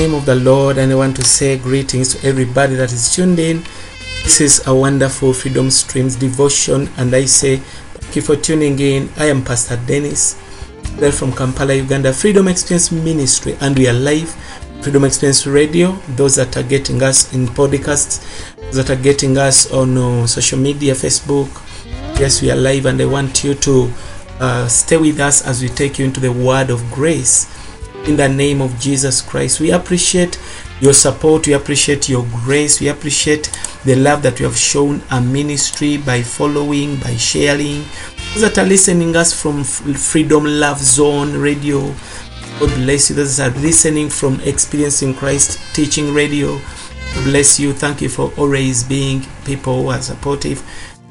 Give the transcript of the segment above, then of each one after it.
name of the Lord, and I want to say greetings to everybody that is tuned in. This is a wonderful Freedom Streams devotion, and I say thank you for tuning in. I am Pastor Dennis, there from Kampala, Uganda, Freedom Experience Ministry, and we are live. Freedom Experience Radio. Those that are getting us in podcasts, that are getting us on uh, social media, Facebook. Yes, we are live, and I want you to uh, stay with us as we take you into the Word of Grace in the name of Jesus Christ. We appreciate your support, we appreciate your grace, we appreciate the love that you have shown our ministry by following, by sharing. Those that are listening us from Freedom Love Zone Radio, God bless you. Those that are listening from Experiencing Christ Teaching Radio, bless you. Thank you for always being people who are supportive.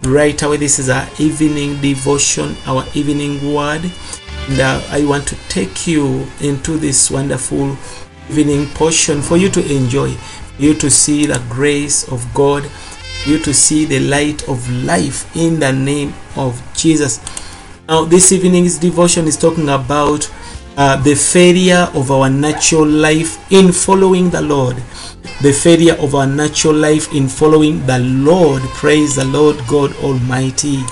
Right away, this is our evening devotion, our evening word and uh, I want to take you into this wonderful evening portion for you to enjoy, you to see the grace of God, you to see the light of life in the name of Jesus. Now, this evening's devotion is talking about uh, the failure of our natural life in following the Lord. The failure of our natural life in following the Lord. Praise the Lord God Almighty.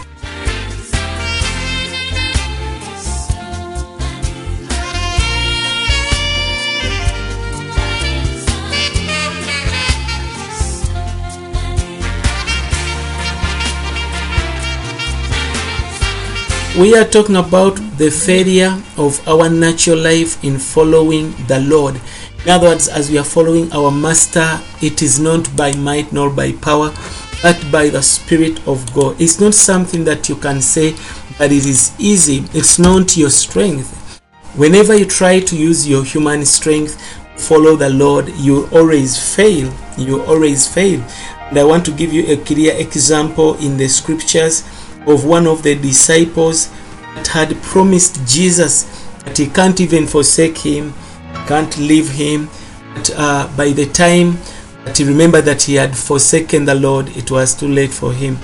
We are talking about the failure of our natural life in following the Lord. In other words, as we are following our Master, it is not by might nor by power, but by the Spirit of God. It's not something that you can say that it is easy, it's not your strength. Whenever you try to use your human strength, follow the Lord, you always fail. You always fail. And I want to give you a clear example in the scriptures of one of the disciples that had promised Jesus that he can't even forsake him, can't leave him. But uh, by the time that he remembered that he had forsaken the Lord, it was too late for him.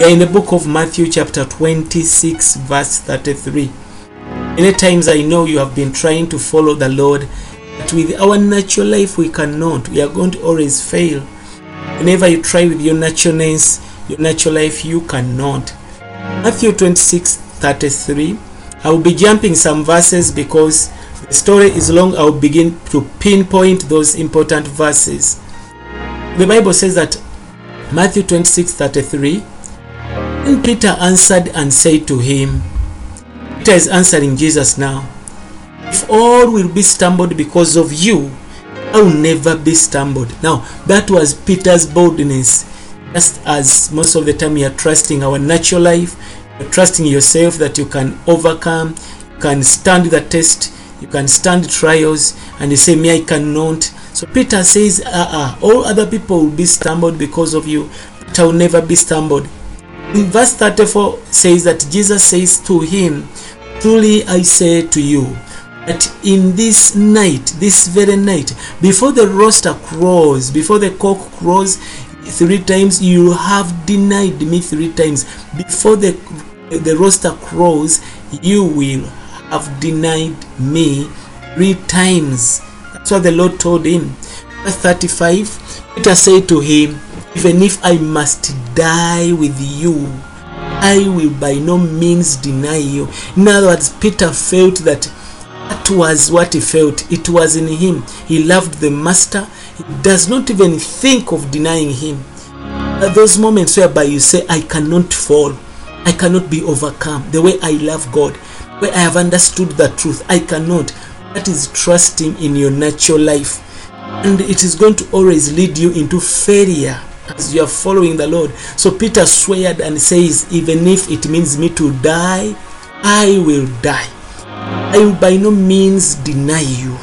In the book of Matthew, chapter 26, verse 33. Many times I know you have been trying to follow the Lord, but with our natural life we cannot. We are going to always fail. Whenever you try with your naturalness, your natural life, you cannot. Matthew 26 33. I will be jumping some verses because the story is long. I will begin to pinpoint those important verses. The Bible says that Matthew 26 33. And Peter answered and said to him, Peter is answering Jesus now. If all will be stumbled because of you, I will never be stumbled. Now, that was Peter's boldness just as most of the time you are trusting our natural life, you're trusting yourself that you can overcome, you can stand the test, you can stand trials, and you say, Me, I cannot. So Peter says, uh-uh, all other people will be stumbled because of you, but I will never be stumbled. In verse 34 says that Jesus says to him, Truly I say to you, that in this night, this very night, before the rooster crows, before the cock crows, three times you have denied me three times. Before the the rooster crows you will have denied me three times. That's what the lord told him. Verse 35 peter said to him even if i must die with you i will by no means deny you. In other words peter felt that that was what he felt. It was in him. He loved the master does not even think of denying him. At those moments whereby you say, I cannot fall, I cannot be overcome, the way I love God, where I have understood the truth, I cannot. That is trusting in your natural life. And it is going to always lead you into failure as you are following the Lord. So Peter sweared and says, Even if it means me to die, I will die. I will by no means deny you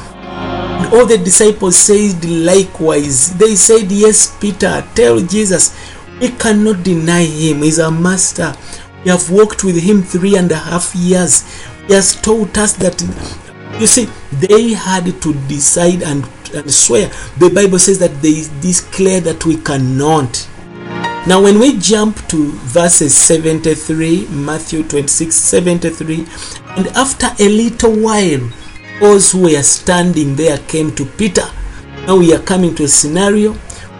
all the disciples said likewise. They said, Yes, Peter, tell Jesus, we cannot deny him. He's our master. We have walked with him three and a half years. He has taught us that, you see, they had to decide and, and swear. The Bible says that they declare that we cannot. Now, when we jump to verses 73, Matthew 26 73, and after a little while, those who were standing there came to Peter. Now we are coming to a scenario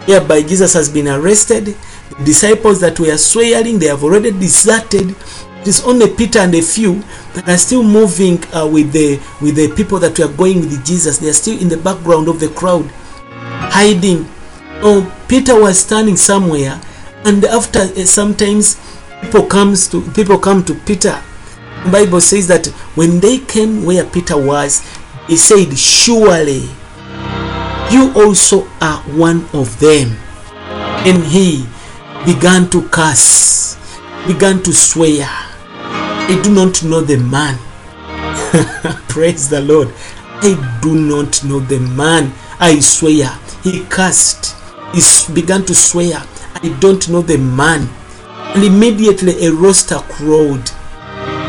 whereby Jesus has been arrested. The disciples that were swearing, they have already deserted. It is only Peter and a few that are still moving uh, with the with the people that were going with Jesus. They are still in the background of the crowd, hiding. Oh, Peter was standing somewhere, and after uh, sometimes people comes to people come to Peter. Bible says that when they came where Peter was, he said, "Surely you also are one of them." And he began to curse, began to swear. I do not know the man. Praise the Lord. I do not know the man. I swear. He cursed. He began to swear. I don't know the man. And immediately a rooster crowed.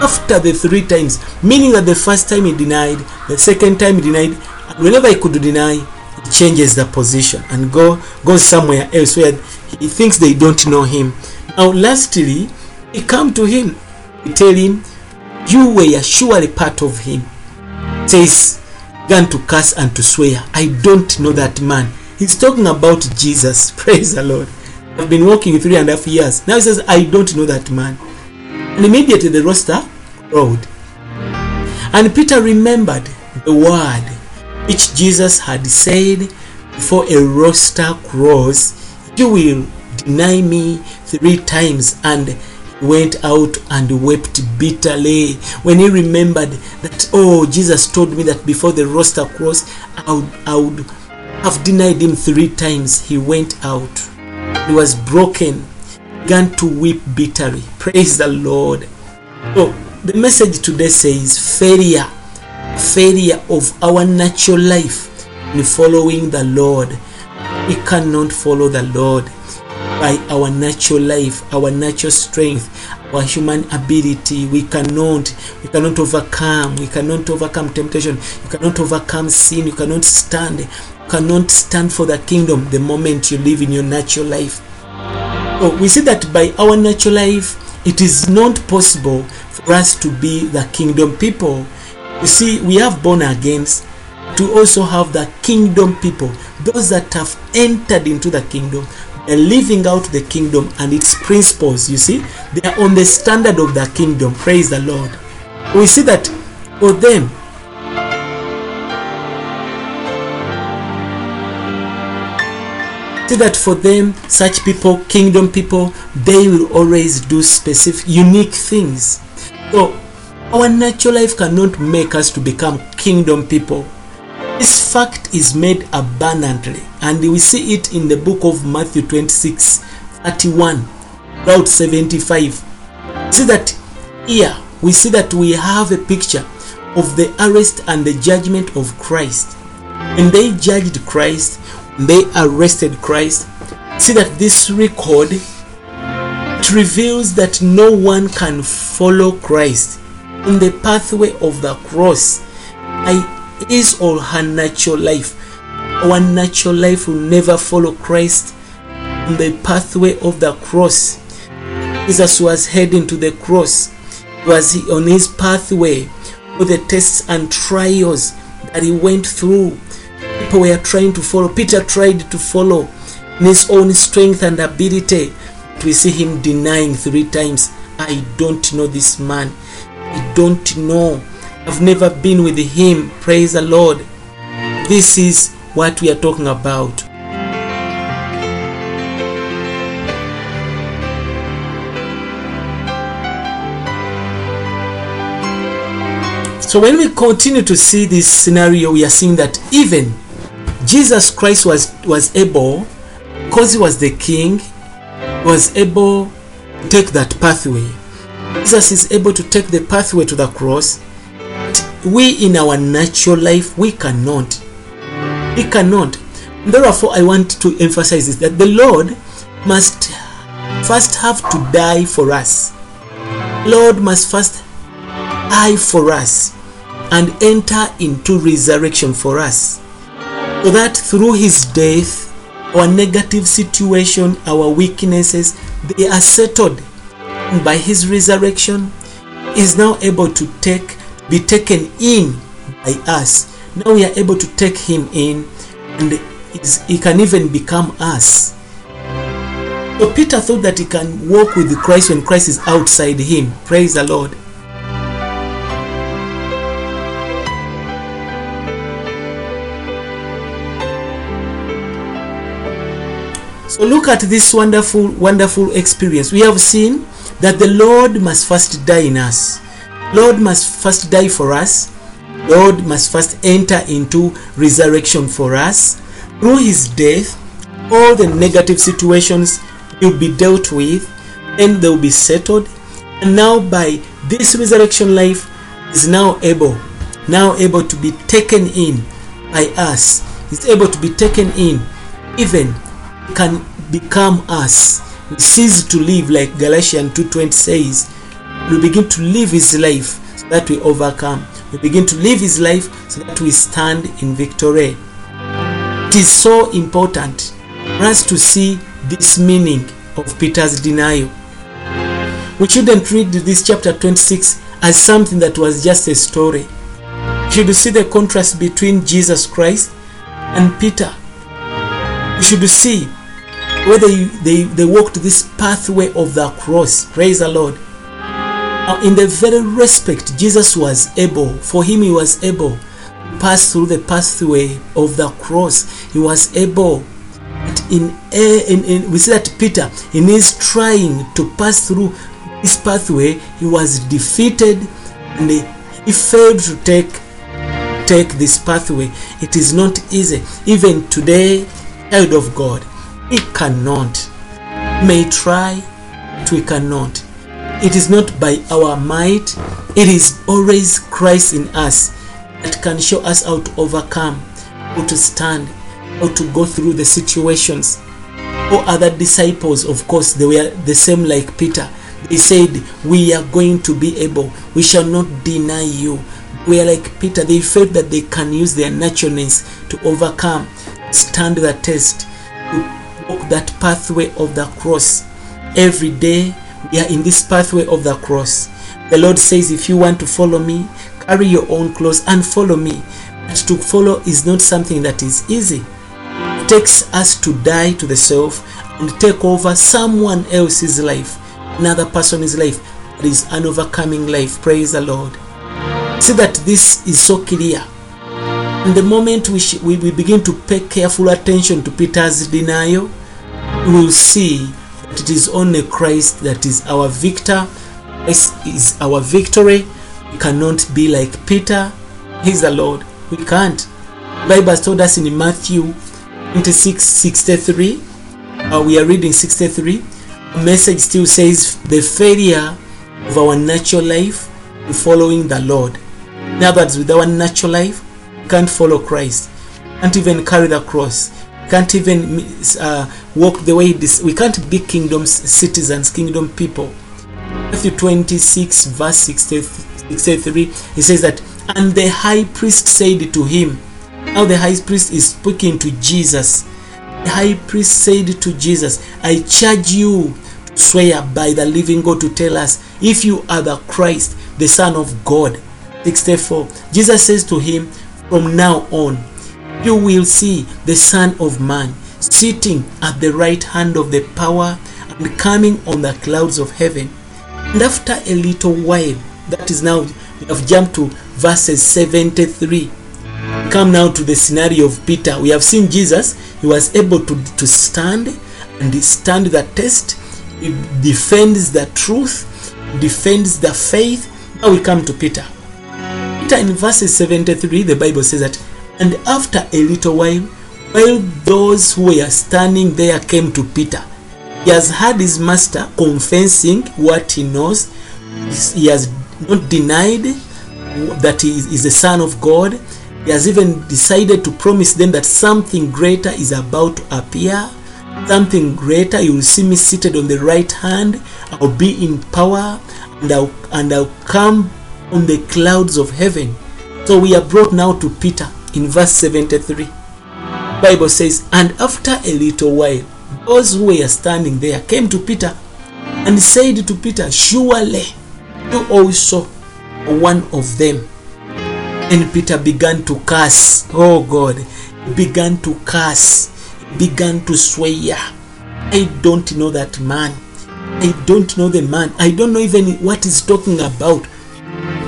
After the three times, meaning that the first time he denied, the second time he denied, and whenever he could deny, he changes the position and go goes somewhere else where he thinks they don't know him. Now, lastly, he come to him, he tell him, "You were surely part of him." Says, began to curse and to swear. I don't know that man. He's talking about Jesus. Praise the Lord. I've been walking three and a half years. Now he says, I don't know that man. And immediately the roster crowed. And Peter remembered the word which Jesus had said before a rooster crows, You will deny me three times. And went out and wept bitterly when he remembered that, Oh, Jesus told me that before the rooster crows, I would, I would have denied him three times. He went out. He was broken, began to weep bitterly. Praise the Lord. So, the message today says failure, failure of our natural life in following the Lord. We cannot follow the Lord by our natural life, our natural strength, our human ability. We cannot, we cannot overcome. We cannot overcome temptation. You cannot overcome sin. You cannot stand. You cannot stand for the kingdom the moment you live in your natural life. So we see that by our natural life, it is not possible for us to be the kingdom people. You see, we have born again to also have the kingdom people, those that have entered into the kingdom, and living out the kingdom and its principles. You see, they are on the standard of the kingdom. Praise the Lord. We see that for them, see that for them, such people, kingdom people, they will always do specific, unique things. So, our natural life cannot make us to become kingdom people. This fact is made abundantly, and we see it in the book of Matthew 26 31, Route 75. See that here we see that we have a picture of the arrest and the judgment of Christ. And they judged Christ, they arrested Christ. See that this record it reveals that no one can follow Christ in the pathway of the cross. I is or her natural life. Our natural life will never follow Christ on the pathway of the cross. Jesus was heading to the cross. He was on his pathway with the tests and trials that he went through. People were trying to follow. Peter tried to follow in his own strength and ability. We see him denying three times. I don't know this man. I don't know. I've never been with him. Praise the Lord. This is what we are talking about. So when we continue to see this scenario, we are seeing that even Jesus Christ was was able, because he was the king, was able to take that pathway. Jesus is able to take the pathway to the cross. We in our natural life, we cannot. We cannot. Therefore, I want to emphasize this that the Lord must first have to die for us. Lord must first die for us and enter into resurrection for us. So that through his death, our negative situation, our weaknesses, they are settled. And by his resurrection, is now able to take be taken in by us. Now we are able to take him in and he can even become us. So Peter thought that he can walk with Christ when Christ is outside him. Praise the Lord. So look at this wonderful, wonderful experience. We have seen that the Lord must first die in us. Lord must first die for us. Lord must first enter into resurrection for us. Through his death, all the negative situations will be dealt with and they will be settled. And now by this resurrection life is now able, now able to be taken in by us. Is able to be taken in, even can become us. We cease to live like Galatians 2:20 says. We begin to live his life so that we overcome. We begin to live his life so that we stand in victory. It is so important for us to see this meaning of Peter's denial. We shouldn't read this chapter 26 as something that was just a story. We should see the contrast between Jesus Christ and Peter. We should see whether they, they walked this pathway of the cross. Praise the Lord. In the very respect Jesus was able, for him he was able to pass through the pathway of the cross. He was able in, in, in we see that Peter in his trying to pass through this pathway he was defeated and he failed to take take this pathway it is not easy even today child of God we cannot. May try but we cannot. It is not by our might. It is always Christ in us that can show us how to overcome how to stand how to go through the situations. Or other disciples of course they were the same like Peter. They said we are going to be able. We shall not deny you. We are like Peter. They felt that they can use their naturalness to overcome stand the test to walk that pathway of the cross. Every day we are in this pathway of the cross. The Lord says if you want to follow me carry your own clothes and follow me. But to follow is not something that is easy. It takes us to die to the self and take over someone else's life another person's life. That is an overcoming life. Praise the lord. See that this is so clear and the moment we, we, we begin to pay careful attention to peter's denial we will see that it is only christ that is our victor. Christ is our victory. We cannot be like peter. He's the lord. We can't. Bible told us in matthew 26 63 uh, we are reading 63 the message still says the failure of our natural life in following the lord. In other words with our natural life can't follow christ can't even carry the cross can't even uh, walk the way this we can't be kingdom citizens kingdom people matthew 26 verse 63 he says that and the high priest said to him now the high priest is speaking to Jesus. The high priest said to Jesus, I charge you to swear by the living God to tell us if you are the Christ, the Son of God. 64. Jesus says to him, From now on, you will see the Son of Man sitting at the right hand of the power and coming on the clouds of heaven. And after a little while, that is now, we have jumped to verses 73 come now to the scenario of Peter. We have seen Jesus, he was able to, to stand and stand the test. He defends the truth, defends the faith. Now we come to Peter. Peter in verses 73, the Bible says that, and after a little while, while those who were standing there came to Peter, he has heard his master confessing what he knows. He has not denied that he is the Son of God. He has even decided to promise them that something greater is about to appear. Something greater. You will see me seated on the right hand. I'll be in power and I'll, and I'll come on the clouds of heaven. So we are brought now to Peter in verse 73. Bible says, And after a little while, those who were standing there came to Peter and said to Peter, Surely you also are one of them. And Peter began to curse. Oh God, began to curse, began to swear. I don't know that man. I don't know the man. I don't know even what he's talking about.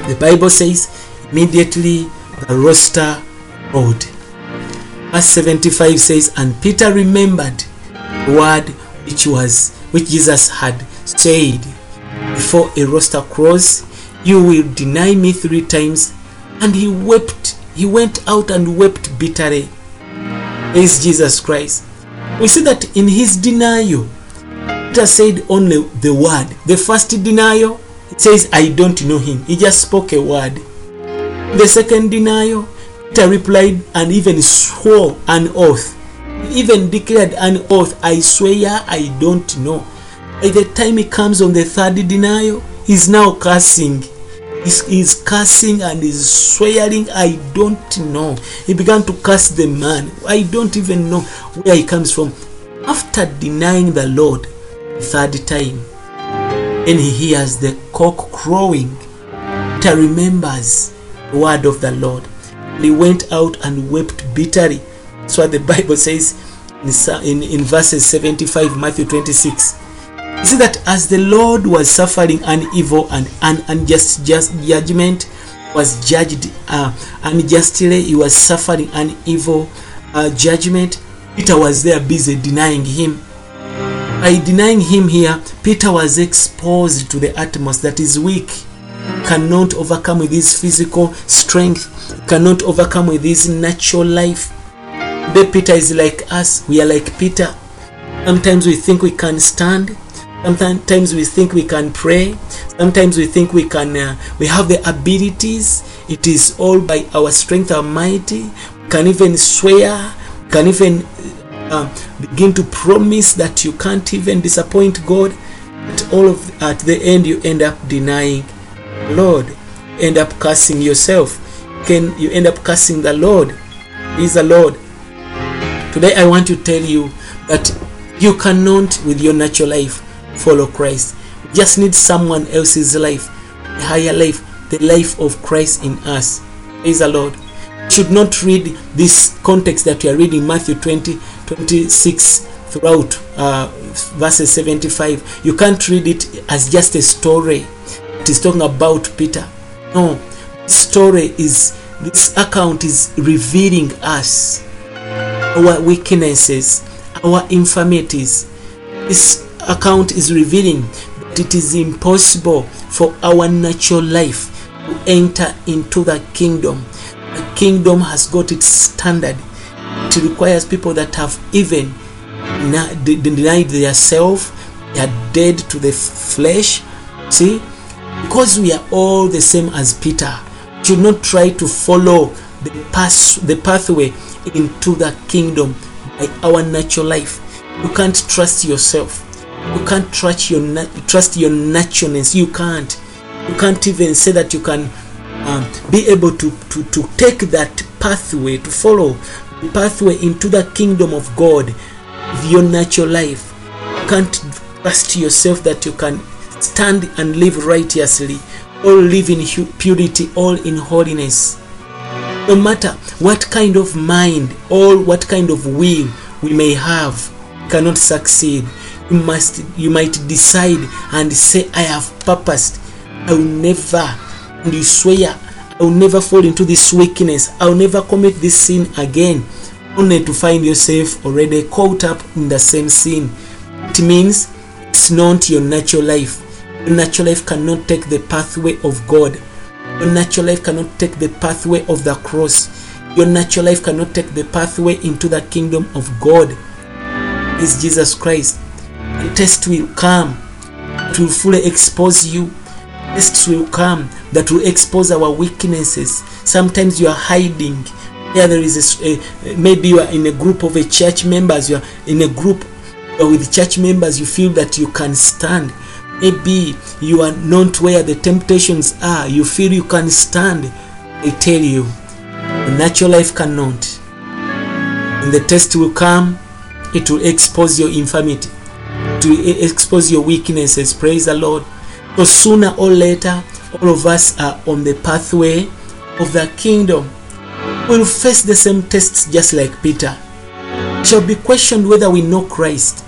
The Bible says immediately the rooster crowed. Verse 75 says, And Peter remembered the word which was which Jesus had said, Before a rooster crows, you will deny me three times. And he wept. He went out and wept bitterly. Praise Jesus Christ. We see that in his denial, Peter said only the word. The first denial, says, I don't know him. He just spoke a word. The second denial, Peter replied and even swore an oath. Even declared an oath, I swear I don't know. By the time he comes on the third denial, he's now cursing. He's, he's cursing and he's swearing, I don't know. He began to curse the man. I don't even know where he comes from. After denying the Lord the third time, and he hears the cock crowing, Peter remembers the word of the Lord. He went out and wept bitterly. That's what the Bible says in, in, in verses 75, Matthew 26. You see that as the Lord was suffering an evil and an unjust just judgment, was judged uh, unjustly, he was suffering an evil uh, judgment. Peter was there busy denying him. By denying him here, Peter was exposed to the utmost that is weak, cannot overcome with his physical strength, cannot overcome with his natural life. The Peter is like us, we are like Peter. Sometimes we think we can stand, sometimes we think we can pray sometimes we think we can uh, we have the abilities it is all by our strength our we can even swear we can even uh, begin to promise that you can't even disappoint god but all of at the end you end up denying lord end up cursing yourself can you end up cursing the lord is the lord today i want to tell you that you cannot with your natural life follow Christ. We just need someone else's life, a higher life, the life of Christ in us. Praise the Lord. You should not read this context that we are reading, Matthew 20, 26 throughout uh, verses 75. You can't read it as just a story. It is talking about Peter. No, this story is this account is revealing us our weaknesses, our infirmities. This account is revealing that it is impossible for our natural life to enter into the kingdom. The kingdom has got its standard. It requires people that have even denied their self, they are dead to the flesh. See, because we are all the same as Peter, should not try to follow the path, the pathway into the kingdom by our natural life. You can't trust yourself you can't trust your trust your naturalness you can't you can't even say that you can um, be able to, to to take that pathway to follow pathway into the kingdom of god your natural life. You can't trust yourself that you can stand and live righteously or live in purity all in holiness. No matter what kind of mind or what kind of will we may have cannot succeed. You must you might decide and say i have purposed. I will never and you swear i will never fall into this weakness. I will never commit this sin again. Only to find yourself already caught up in the same sin. It means it's not your natural life. Your natural life cannot take the pathway of god. Your natural life cannot take the pathway of the cross. Your natural life cannot take the pathway into the kingdom of god. Is jesus christ the test will come. That will fully expose you tests will come that will expose our weaknesses. Sometimes you are hiding. Yeah there is a, a, maybe you are in a group of a church members you are in a group with church members you feel that you can stand. Maybe you are not where the temptations are you feel you can stand. I tell you the natural life cannot. And the test will come it will expose your infirmity. To expose your weaknesses. Praise the Lord. So sooner or later, all of us are on the pathway of the kingdom, we'll face the same tests just like Peter. We shall be questioned whether we know Christ,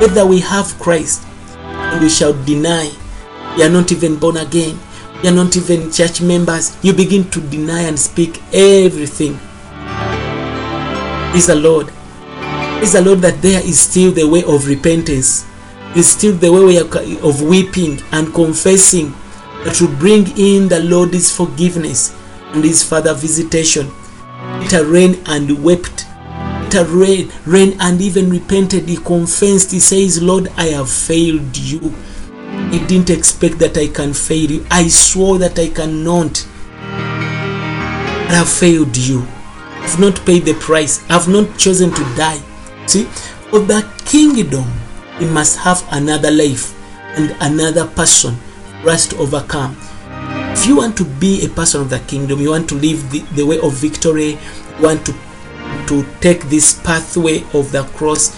whether we have Christ, and we shall deny we are not even born again. We are not even church members. You begin to deny and speak everything. Is the Lord. Is the Lord that there is still the way of repentance. Is still the way of weeping and confessing that will bring in the Lord's forgiveness and his further visitation. Peter ran and wept. Peter ran, ran and even repented. He confessed. He says, Lord, I have failed you. I didn't expect that I can fail you. I swore that I cannot. I have failed you. I've not paid the price. I've not chosen to die. See, for the kingdom, we must have another life and another person for us to overcome. If you want to be a person of the kingdom, you want to live the, the way of victory, you want to to take this pathway of the cross,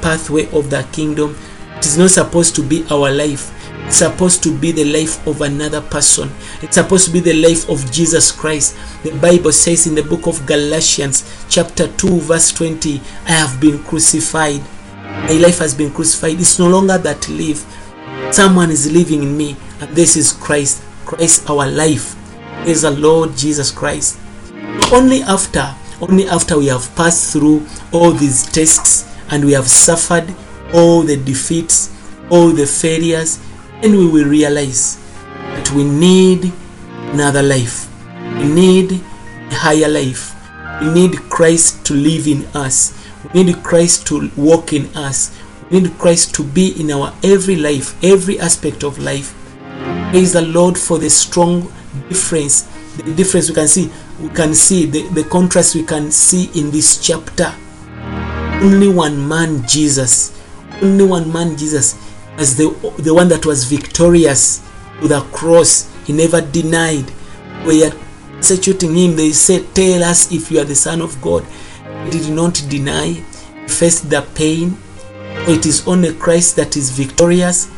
pathway of the kingdom. It is not supposed to be our life. It's supposed to be the life of another person. It's supposed to be the life of Jesus Christ. The Bible says in the book of Galatians, chapter 2, verse 20, I have been crucified. My life has been crucified. It's no longer that live. Someone is living in me, and this is Christ. Christ, our life, is the Lord Jesus Christ. Only after, only after we have passed through all these tests and we have suffered all the defeats, all the failures, and we will realize that we need another life. We need a higher life. We need Christ to live in us. We need Christ to walk in us. We need Christ to be in our every life, every aspect of life. Praise the Lord for the strong difference. The difference we can see, we can see the, the contrast we can see in this chapter. Only one man, Jesus. Only one man, Jesus as the, the one that was victorious to the cross. He never denied. We are persecuting him. They said, Tell us if you are the Son of God. He did not deny. He faced the pain. It is only Christ that is victorious.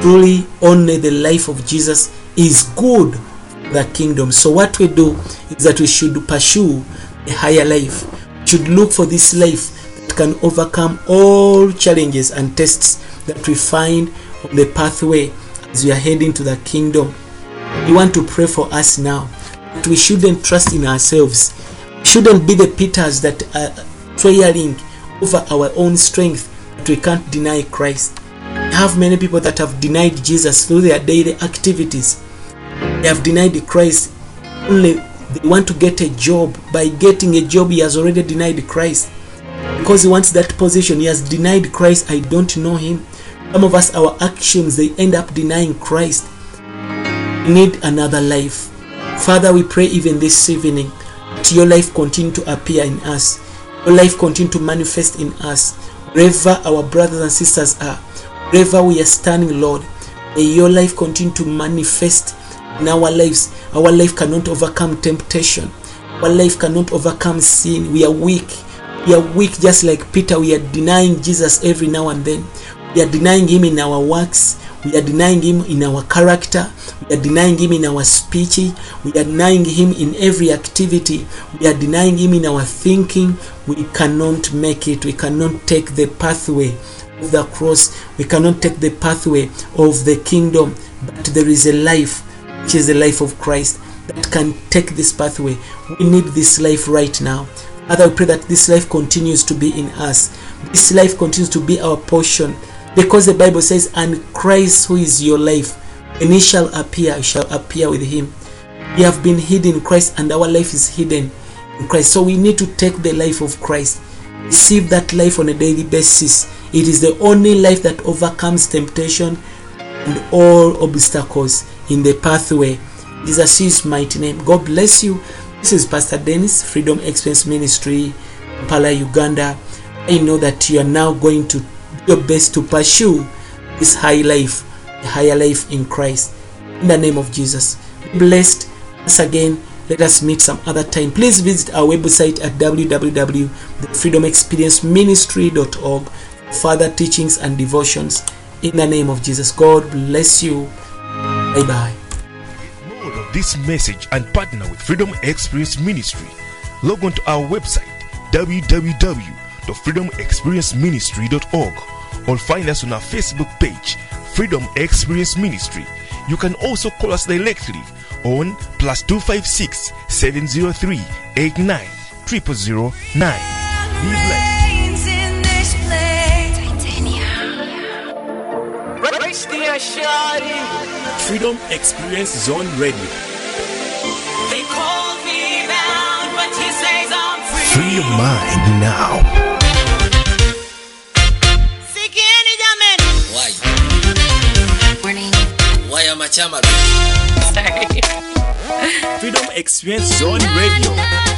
Truly, only the life of Jesus is good for the kingdom. So, what we do is that we should pursue a higher life. We should look for this life that can overcome all challenges and tests that we find on the pathway as we are heading to the kingdom. We want to pray for us now we shouldn't trust in ourselves. We shouldn't be the Peters that are trailing over our own strength that we can't deny Christ. We have many people that have denied Jesus through their daily activities. They have denied Christ only they want to get a job. By getting a job, he has already denied Christ. Because he wants that position, he has denied Christ. I don't know him. Some of us, our actions, they end up denying Christ. We need another life. Father, we pray even this evening that your life continue to appear in us. Your life continue to manifest in us. Wherever our brothers and sisters are, wherever we are standing, Lord, may your life continue to manifest in our lives. Our life cannot overcome temptation. Our life cannot overcome sin. We are weak. We are weak just like Peter. We are denying Jesus every now and then. We are denying Him in our works. We are denying Him in our character. We are denying Him in our speech. We are denying Him in every activity. We are denying Him in our thinking. We cannot make it. We cannot take the pathway of the cross. We cannot take the pathway of the kingdom. But there is a life, which is the life of Christ, that can take this pathway. We need this life right now. Father, we pray that this life continues to be in us. This life continues to be our portion because the Bible says, And Christ, who is your life, when he shall appear, shall appear with him. We have been hidden in Christ, and our life is hidden in Christ. So we need to take the life of Christ, receive that life on a daily basis. It is the only life that overcomes temptation and all obstacles in the pathway. Jesus' is mighty name. God bless you. This is Pastor Dennis, Freedom Experience Ministry, Kampala, Uganda. I know that you are now going to your best to pursue this high life, the higher life in Christ. In the name of Jesus. Be blessed. Once again, let us meet some other time. Please visit our website at www.freedomexperienceministry.org for further teachings and devotions. In the name of Jesus. God bless you. Bye bye. More of this message and partner with Freedom Experience Ministry, log on to our website www.freedomexperienceministry.org or find us on our Facebook page, Freedom Experience Ministry. You can also call us directly on plus 256 703 89 0009. Be blessed. Reigns in this place. Freedom Experience Zone Radio. Free. Free your mind now. Sikieni jameni. Why? Morning. Why am I chama? Freedom Experience Zone Radio.